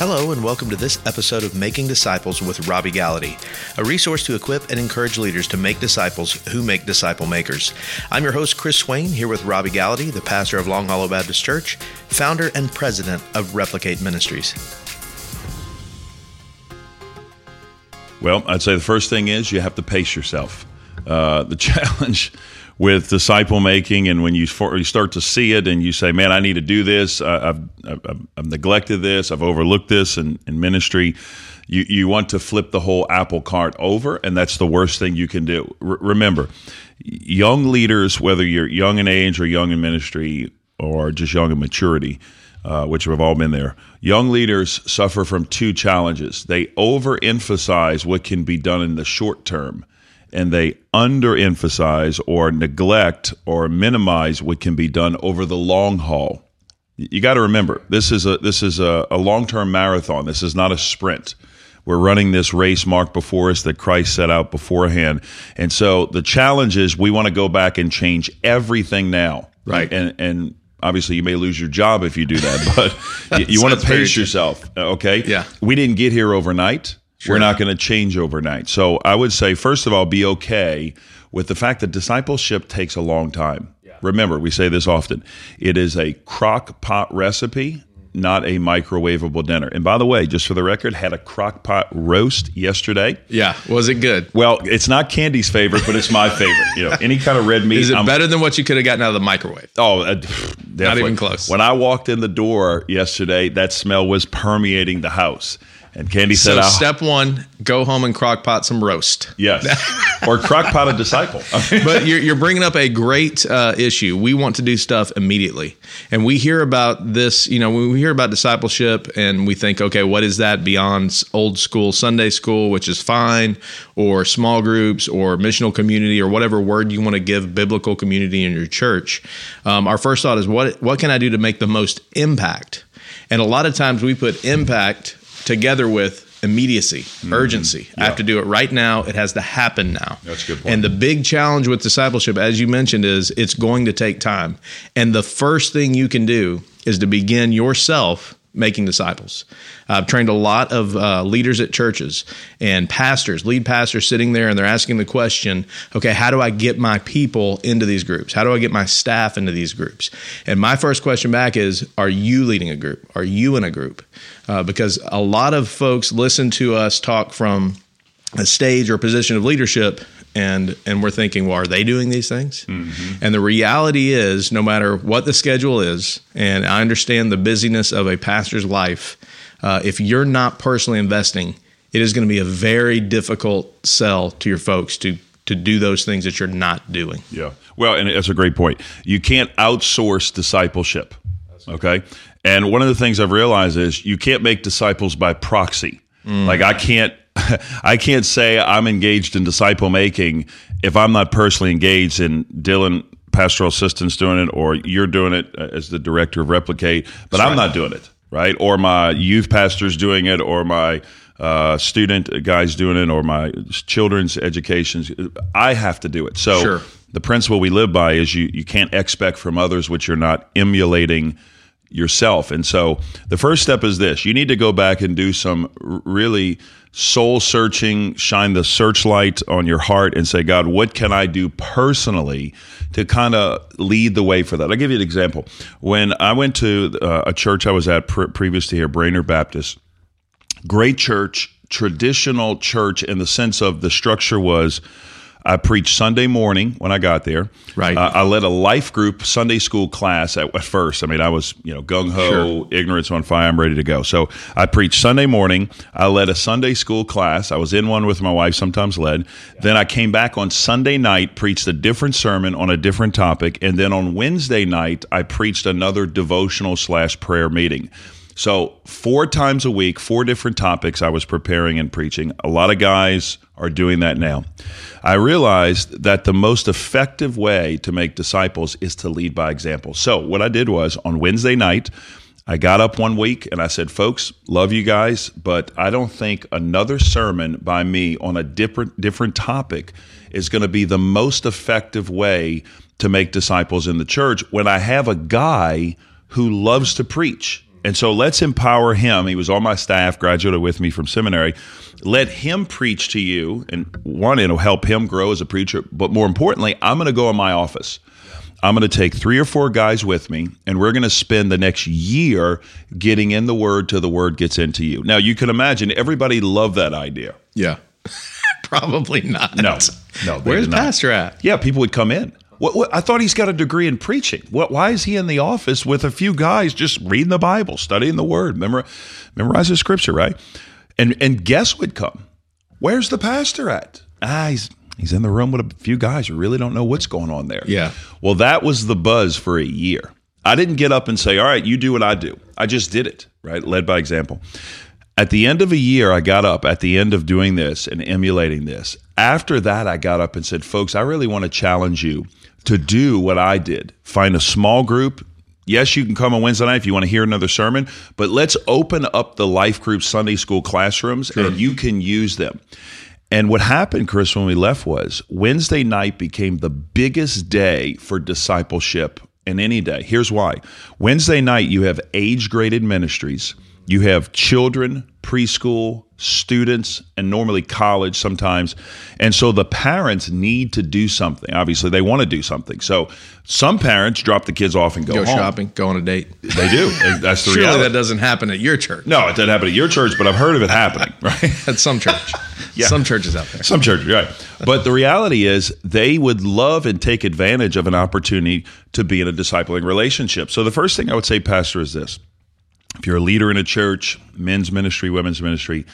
Hello, and welcome to this episode of Making Disciples with Robby Gallaty, a resource to equip and encourage leaders to make disciples who make disciple makers. I'm your host, Chris Swain, here with Robby Gallaty, the pastor of Long Hollow Baptist Church, founder and president of Replicate Ministries. Well, I'd say the first thing is you have to pace yourself. Uh, the challenge with disciple making, and when you, for, you start to see it, and you say, "Man, I need to do this. Uh, I've, I've, I've, neglected this. I've overlooked this in, in ministry." You, you want to flip the whole apple cart over, and that's the worst thing you can do. R- remember, young leaders, whether you're young in age or young in ministry or just young in maturity, uh, which have all been there. Young leaders suffer from two challenges. They overemphasize what can be done in the short term and they underemphasize or neglect or minimize what can be done over the long haul. You got to remember this is a this is a, a long term marathon. This is not a sprint. We're running this race marked before us that Christ set out beforehand, and so the challenge is we want to go back and change everything now, right? And and obviously you may lose your job if you do that, but you, you want to pace yourself. Okay, yeah. We didn't get here overnight. Sure. We're not going to change overnight. So I would say, first of all, be okay with the fact that discipleship takes a long time. Yeah. Remember, we say this often it is a crock pot recipe not a microwavable dinner. And by the way, just for the record, had a crock pot roast yesterday. Yeah, was it good? Well, it's not Candy's favorite, but it's my favorite. You know, any kind of red meat. Is it I'm, better than what you could have gotten out of the microwave? Oh, uh, not even close. When I walked in the door yesterday, that smell was permeating the house. And Candy said, so "Step one: go home and crockpot some roast." Yes, or crockpot a disciple. but you're, you're, bringing up a great uh, issue. We want to do stuff immediately, and we hear about this. You know, when we hear about discipleship, and we think, okay, what is that beyond old school Sunday school, which is fine, or small groups, or missional community, or whatever word you want to give biblical community in your church? Um, our first thought is, what what can I do to make the most impact? And a lot of times we put impact together with immediacy, mm-hmm. urgency. Yeah. I have to do it right now. It has to happen now. That's good point. And the big challenge with discipleship, as you mentioned, is it's going to take time. And the first thing you can do is to begin yourself making disciples. I've trained a lot of uh, leaders at churches and pastors, lead pastors sitting there, and they're asking the question, okay, how do I get my people into these groups? How do I get my staff into these groups? And my first question back is, are you leading a group? Are you in a group? Uh, because a lot of folks listen to us talk from a stage or position of leadership and and we're thinking, well, are they doing these things? Mm-hmm. And the reality is, no matter what the schedule is, and I understand the busyness of a pastor's life, uh, if you're not personally investing, it is going to be a very difficult sell to your folks to to do those things that you're not doing. Yeah. Well, and that's a great point. You can't outsource discipleship. Okay. And one of the things I've realized is you can't make disciples by proxy. Mm. Like I can't I can't say I'm engaged in disciple making if I'm not personally engaged in Dylan pastoral assistants doing it or you're doing it as the director of replicate but That's i'm right. not doing it right? Or my youth pastor's doing it or my uh, student guys doing it or my children's educations. I have to do it. So sure. the principle we live by is you, you can't expect from others what you're not emulating yourself. And so the first step is this. You need to go back and do some really soul searching, shine the searchlight on your heart and say, God, what can I do personally to kind of lead the way for that? I'll give you an example. When I went to uh, a church I was at pre- previous to here, Brainerd Baptist, great church, traditional church in the sense of the structure was I preached Sunday morning when I got there. Right. Uh, I led a life group Sunday school class at, at first. I mean, I was, you know, gung ho, sure. ignorance on fire. I'm ready to go. So I preached Sunday morning. I led a Sunday school class. I was in one with my wife, sometimes led. Yeah. Then I came back on Sunday night, preached a different sermon on a different topic. And then on Wednesday night, I preached another devotional slash prayer meeting. So, four times a week, four different topics I was preparing and preaching. A lot of guys are doing that now. I realized that the most effective way to make disciples is to lead by example. So, what I did was on Wednesday night, I got up one week and I said, folks, love you guys, but I don't think another sermon by me on a different different topic is going to be the most effective way to make disciples in the church when I have a guy who loves to preach And so let's empower him. He was on my staff, graduated with me from seminary. Let him preach to you. And one, it'll help him grow as a preacher. But more importantly, I'm going to go in my office. I'm going to take three or four guys with me, and we're going to spend the next year getting in the word till the word gets into you. Now, you can imagine everybody loved that idea. Yeah. Probably not. No, no. Where's. Pastor at? Yeah, people would come in. What, what, I thought he's got a degree in preaching. What, why is he in the office with a few guys just reading the Bible, studying the Word, memor, memorizing Scripture, right? And and guests would come. Where's the pastor at? Ah, he's he's in the room with a few guys who really don't know what's going on there. Yeah. Well, that was the buzz for a year. I didn't get up and say, "All right, you do what I do." I just did it, right? Led by example. At the end of a year, I got up at the end of doing this and emulating this. After that, I got up and said, folks, I really want to challenge you to do what I did. Find a small group. Yes, you can come on Wednesday night if you want to hear another sermon, but let's open up the life group Sunday school classrooms and you can use them. And what happened, Chris, when we left was Wednesday night became the biggest day for discipleship in any day. Here's why Wednesday night, you have age graded ministries, you have children, preschool, students, and normally college sometimes. And so the parents need to do something. Obviously, they want to do something. So some parents drop the kids off and go, Go home. shopping, go on a date. They do. That's the Surely reality. that doesn't happen at your church. no, it doesn't happen at your church, but I've heard of it happening, right? At some church. Yeah. Some churches out there. Some churches, right. But the reality is they would love and take advantage of an opportunity to be in a discipling relationship. So the first thing I would say, Pastor, is this. If you're a leader in a church, men's ministry, women's ministry,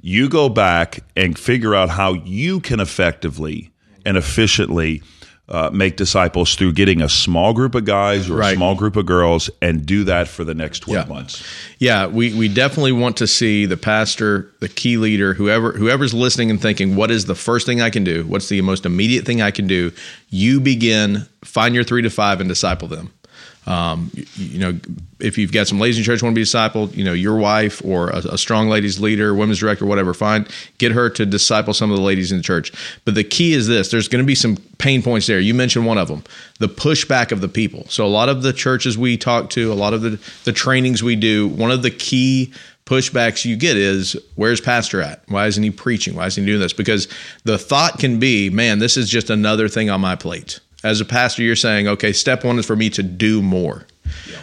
you go back and figure out how you can effectively and efficiently uh, make disciples through getting a small group of guys or a small group of girls and do that for the next 12 Yeah. months. Yeah, we, we definitely want to see the pastor, the key leader, whoever whoever's listening and thinking, what is the first thing I can do? What's the most immediate thing I can do? You begin, find your three to five and disciple them. Um, you, you know, if you've got some ladies in church want to be discipled, you know, your wife or a, a strong ladies leader, women's director, whatever, find get her to disciple some of the ladies in the church. But the key is this: there's going to be some pain points there. You mentioned one of them, the pushback of the people. So a lot of the churches we talk to, a lot of the the trainings we do, one of the key pushbacks you get is where's pastor at why isn't he preaching why isn't he doing this because the thought can be man this is just another thing on my plate as a pastor you're saying okay step one is for me to do more.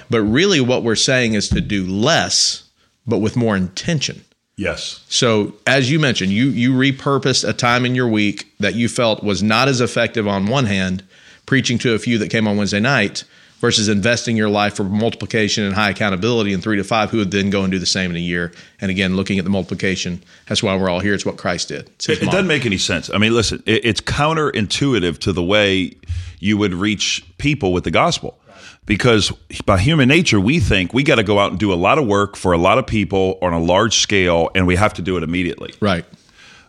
But really what we're saying is to do less but with more intention. Yes. so as you mentioned you you repurposed a time in your week that you felt was not as effective on one hand preaching to a few that came on wednesday night versus investing your life for multiplication and high accountability in three to five who would then go and do the same in a year and again looking at the multiplication that's why we're all here it's what christ did It, it doesn't make any sense. I mean, listen, it, it's counterintuitive to the way you would reach people with the gospel. Because by human nature, we think we got to go out and do a lot of work for a lot of people on a large scale, and we have to do it immediately. right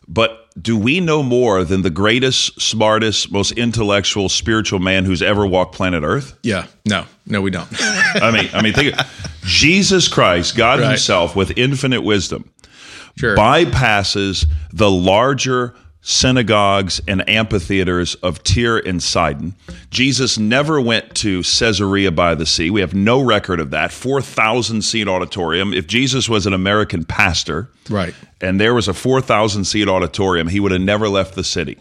But do we know more than the greatest, smartest, most intellectual, spiritual man who's ever walked planet Earth? yeah no no we don't I mean, I mean, think Jesus Christ, God Right. Himself, with infinite wisdom, sure bypasses the larger synagogues and amphitheaters of Tyre and Sidon. Jesus never went to Caesarea by the sea. We have no record of that. 4,000 seat auditorium. If Jesus was an American pastor, Right. and there was a 4,000 seat auditorium, he would have never left the city.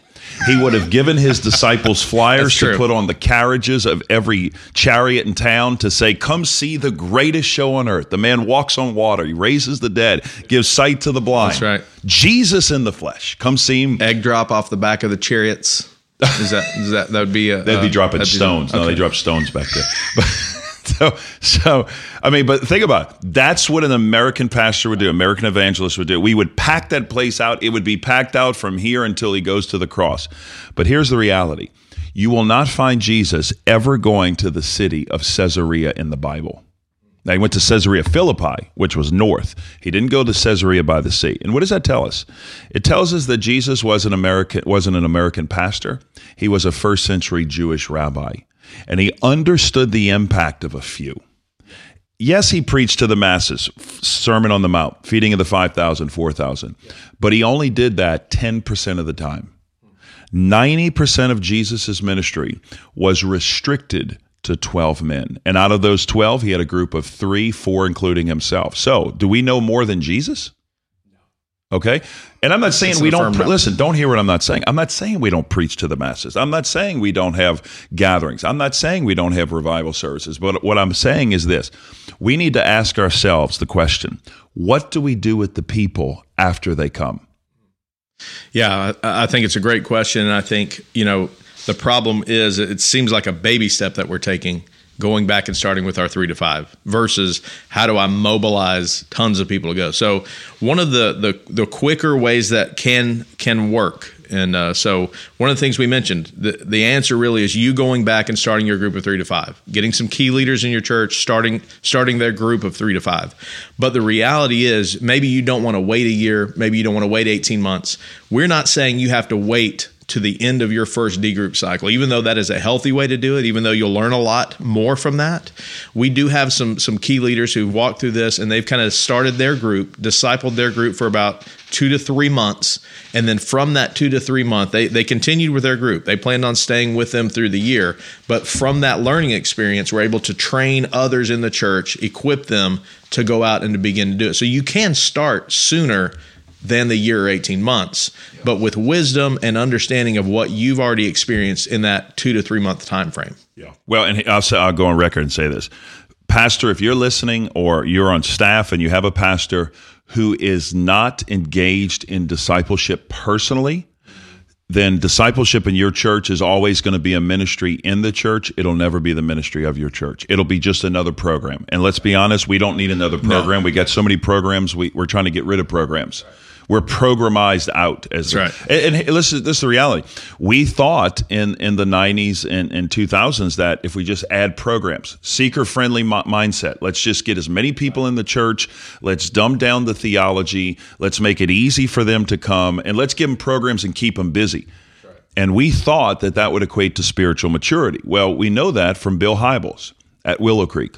He would have given his disciples flyers to put on the carriages of every chariot in town to say, Come see the greatest show on earth. The man walks on water, he raises the dead, gives sight to the blind. That's right. Jesus in the flesh. Come see him. egg drop off the back of the chariots is that is that that would be a, They'd be uh, dropping that'd be- stones. No, they okay. drop stones back there. So, so I mean, but think about it. That's what an American pastor would do. American evangelist would do. We would pack that place out. It would be packed out from here until he goes to the cross. But here's the reality: you will not find Jesus ever going to the city of Caesarea in the Bible. Now he went to Caesarea Philippi, which was north. He didn't go to Caesarea by the sea. And what does that tell us? It tells us that Jesus was an American wasn't an American pastor. He was a first century Jewish rabbi. And he understood the impact of a few. Yes, he preached to the masses, Sermon on the Mount, feeding of the 5,000, 4,000. But he only did that 10% of the time. 90% of Jesus' ministry was restricted to 12 men. And out of those 12, he had a group of three, four, including himself. So, do we know more than Jesus? Okay. And I'm not saying It's we don't, pre- listen, don't hear what I'm not saying. I'm not saying we don't preach to the masses. I'm not saying we don't have gatherings. I'm not saying we don't have revival services. But what I'm saying is this we need to ask ourselves the question what do we do with the people after they come? Yeah, I think it's a great question. And I think, you know, the problem is it seems like a baby step that we're taking going back and starting with our three to five versus how do I mobilize tons of people to go. So one of the the, the quicker ways that can can work. And uh, so one of the things we mentioned, the, the answer really is you going back and starting your group of three to five, getting some key leaders in your church, starting starting their group of three to five. But the reality is maybe you don't want to wait a year, maybe you don't want to wait 18 months. We're not saying you have to wait to the end of your first D group cycle, even though that is a healthy way to do it, even though you'll learn a lot more from that. We do have some some key leaders who've walked through this and they've kind of started their group, discipled their group for about two to three months. And then from that two to three month, they, they continued with their group. They planned on staying with them through the year. But from that learning experience, we're able to train others in the church, equip them to go out and to begin to do it. So you can start sooner than the year or 18 months, but with wisdom and understanding of what you've already experienced in that two to three month time frame. Yeah. Well, and I'll say I'll go on record and say this, Pastor. If you're listening, or you're on staff and you have a pastor who is not engaged in discipleship personally, then discipleship in your church is always going to be a ministry in the church. It'll never be the ministry of your church. It'll be just another program. And let's be honest, we don't need another program. We got so many programs. We, we're trying to get rid of programs. We're programized out as right. and, and listen, this is the reality. We thought in, in the 90s and, and 2000s that if we just add programs, seeker friendly mi- mindset, let's just get as many people in the church, let's dumb down the theology, let's make it easy for them to come, and let's give them programs and keep them busy. And we thought that that would equate to spiritual maturity. Well, we know that from Bill Hybels at Willow Creek.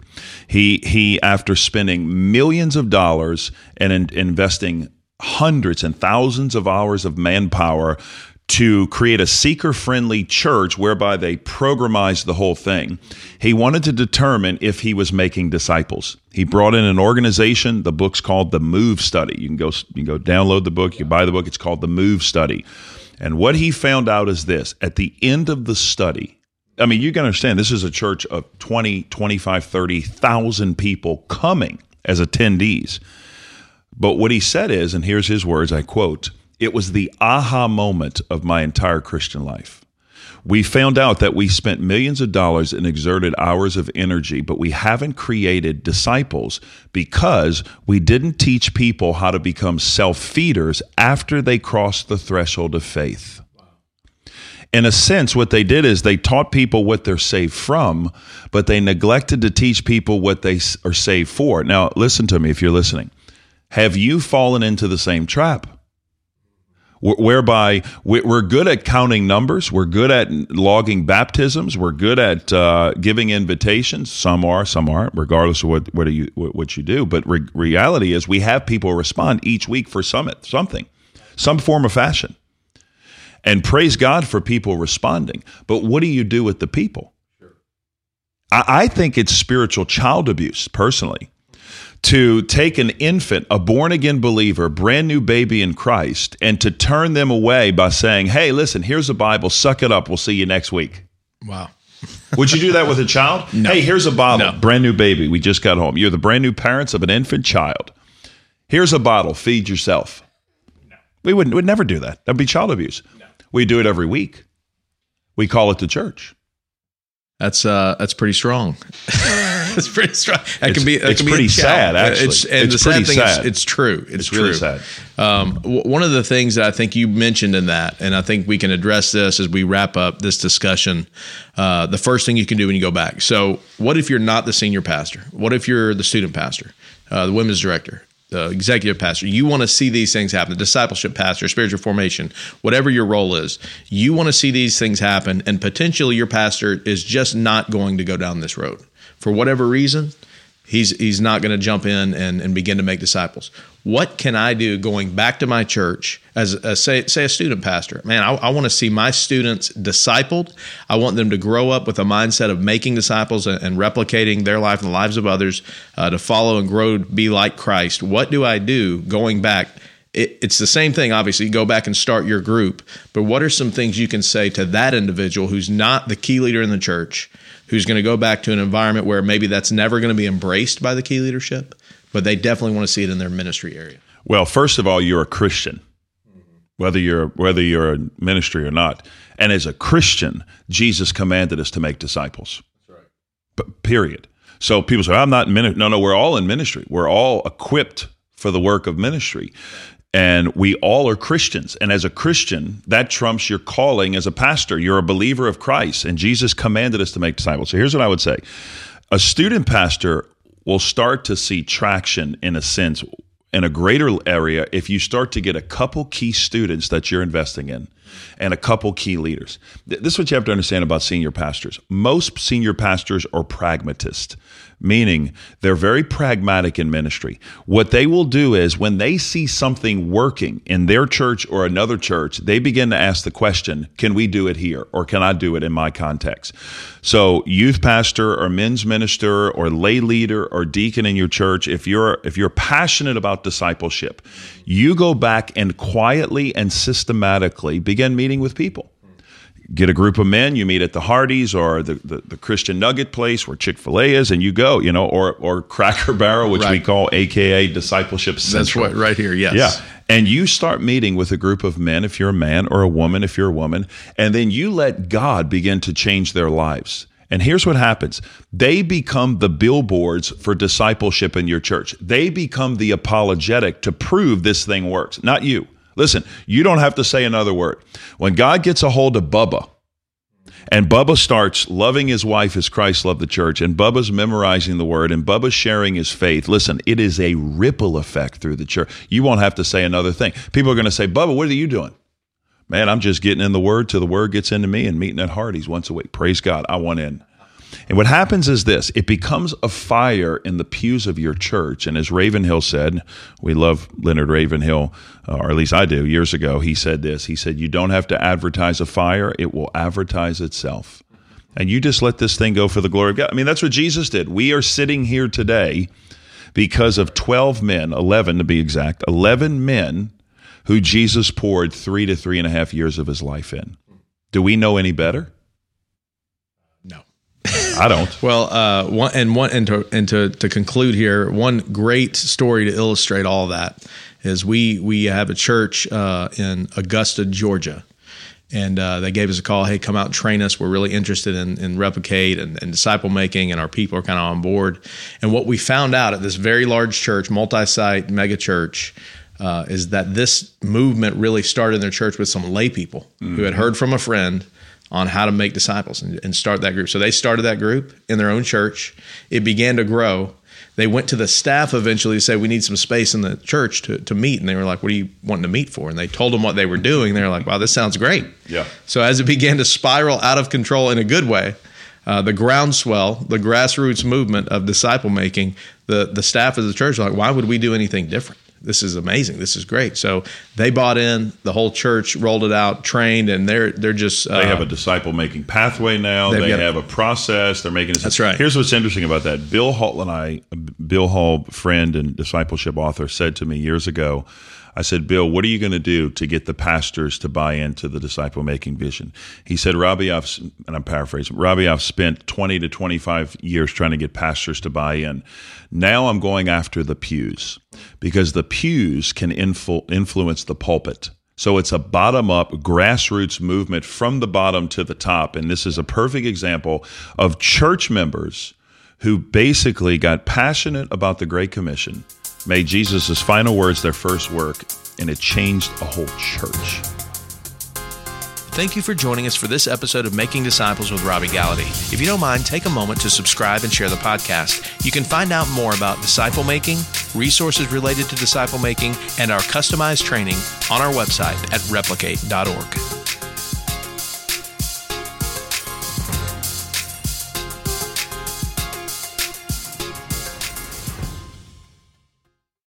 He he after spending millions of dollars and in, investing hundreds and thousands of hours of manpower to create a seeker friendly church whereby they programized the whole thing. He wanted to determine if he was making disciples. He brought in an organization, the book's called The Move Study. You can go you can go download the book, you buy the book, it's called The Move Study. And what he found out is this, at the end of the study, I mean, you can understand this is a church of 20, 25, 30,000 people coming as attendees. But what he said is, and here's his words I quote, it was the aha moment of my entire Christian life. We found out that we spent millions of dollars and exerted hours of energy, but we haven't created disciples because we didn't teach people how to become self feeders after they crossed the threshold of faith. In a sense, what they did is they taught people what they're saved from, but they neglected to teach people what they are saved for. Now, listen to me if you're listening. Have you fallen into the same trap? Whereby we- we're good at counting numbers, we're good at logging baptisms, we're good at uh, giving invitations. Some are, some aren't, regardless of what what you what what you do. But re- reality is, we have people respond each week for summit something, some form of fashion, and praise God for people responding. But what do you do with the people? I, I think it's spiritual child abuse, personally to take an infant, a born again believer, brand new baby in Christ, and to turn them away by saying, hey, listen, here's a Bible, suck it up, we'll see you next week. Wow. Would you do that with a child? No. Hey, here's a bottle, No. brand new baby, we just got home. You're the brand new parents of an infant child. Here's a bottle, feed yourself. We wouldn't would never do that. That'd be child abuse. We do it every week. We call it the church. That's uh that's pretty strong. it's pretty strong. That It's- can be that it's can be pretty challenge. sad, actually. It's, and It's the sad thing sad. is it's true. It's, It's true. really sad. Um, w- one of the things that I think you mentioned in that, and I think we can address this as we wrap up this discussion. Uh, the first thing you can do when you go back. So, what if you're not the senior pastor? What if you're the student pastor, uh, the women's director, the executive pastor? You want to see these things happen. The discipleship pastor, spiritual formation, whatever your role is, you want to see these things happen, and potentially your pastor is just not going to go down this road for whatever reason he's he's not going to jump in and, and begin to make disciples. What can I do going back to my church as a, say say a student pastor? Man, I, I want to see my students discipled. I want them to grow up with a mindset of making disciples and, and replicating their life and the lives of others uh, to follow and grow, be like Christ. What do I do going back? It, it's the same thing. Obviously, go back and start your group, but what are some things you can say to that individual who's not the key leader in the church? Who's going to go back to an environment where maybe that's never going to be embraced by the key leadership, but they definitely want to see it in their ministry area. Well, first of all, you're a Christian, whether you're whether you're a ministry or not, and as a Christian, Jesus commanded us to make disciples. That's right. But period. So people say, "I'm not in ministry." No, no, we're all in ministry. We're all equipped for the work of ministry. And we all are Christians. And as a Christian, that trumps your calling as a pastor. You're a believer of Christ, and Jesus commanded us to make disciples. So here's what I would say a student pastor will start to see traction in a sense in a greater area if you start to get a couple key students that you're investing in and a couple key leaders. This is what you have to understand about senior pastors. Most senior pastors are pragmatists meaning they're very pragmatic in ministry. What they will do is when they see something working in their church or another church, they begin to ask the question, can we do it here or can I do it in my context? So, youth pastor or men's minister or lay leader or deacon in your church, if you're if you're passionate about discipleship, you go back and quietly and systematically begin meeting with people get a group of men, you meet at the Hardee's or the, the, the Christian Nugget place where Chick fil A is, and you go, you know, or, or Cracker Barrel, which right. we call AKA Discipleship Central. That's what, right here, yes. Yeah. And you start meeting with a group of men, if you're a man, or a woman, if you're a woman, and then you let God begin to change their lives. And here's what happens they become the billboards for discipleship in your church. They become the apologetic to prove this thing works, not you. Listen, you don't have to say another word. When God gets a hold of Bubba, and Bubba starts loving his wife as Christ loved the church, and Bubba's memorizing the word, and Bubba's sharing his faith. Listen, it is a ripple effect through the church. You won't have to say another thing. People are going to say, Bubba, what are you doing? Man, I'm just getting in the word till the word gets into me and meeting at Hardee's once a week. Praise God. I want in. And what happens is this it becomes a fire in the pews of your church. And as Ravenhill said, we love Leonard Ravenhill, uh, or at least I do, years ago, he said this. He said, You don't have to advertise a fire, it will advertise itself. And you just let this thing go for the glory of God. I mean, that's what Jesus did. We are sitting here today because of 12 men, 11 to be exact, 11 men who Jesus poured three to three and a half years of his life in. Do we know any better? I don't. well, uh, one and one and to and to, to conclude here, one great story to illustrate all that is we we have a church uh, in Augusta, Georgia, and uh, they gave us a call. Hey, come out and train us. We're really interested in, in replicate and, and, disciple making, and our people are kind of on board. And what we found out at this very large church, multi-site mega church. Uh, is that this movement really started in their church with some lay people mm-hmm. who had heard from a friend on how to make disciples and, and, start that group. So they started that group in their own church. It began to grow. They went to the staff eventually to say, We need some space in the church to, to meet. And they were like, What are you wanting to meet for? And they told them what they were doing. They were like, Wow, this sounds great. Yeah. So as it began to spiral out of control in a good way, uh, the groundswell, the grassroots movement of disciple making, the, the staff of the church were like, Why would we do anything different? This is amazing. This is great. So they bought in. The whole church rolled it out, trained, and they're they're just uh, they have a disciple making pathway now. They have a process. They're making. That's right. Here's what's interesting about that. Bill Hull and I, Bill Hull, friend and discipleship author, said to me years ago. I said, Bill, what are you going to do to get the pastors to buy into the disciple making vision? He said, Robby, and I'm paraphrasing, Robby, spent 20 to 25 years trying to get pastors to buy in. Now I'm going after the pews because the pews can influ- influence the pulpit. So it's a bottom up grassroots movement from the bottom to the top. And this is a perfect example of church members who basically got passionate about the Great Commission made Jesus' final words their first work, and it changed a whole church. Thank you for joining us for this episode of Making Disciples with Robby Gallaty. If you don't mind, take a moment to subscribe and share the podcast. You can find out more about disciple making, resources related to disciple making, and our customized training on our website at replicate.org.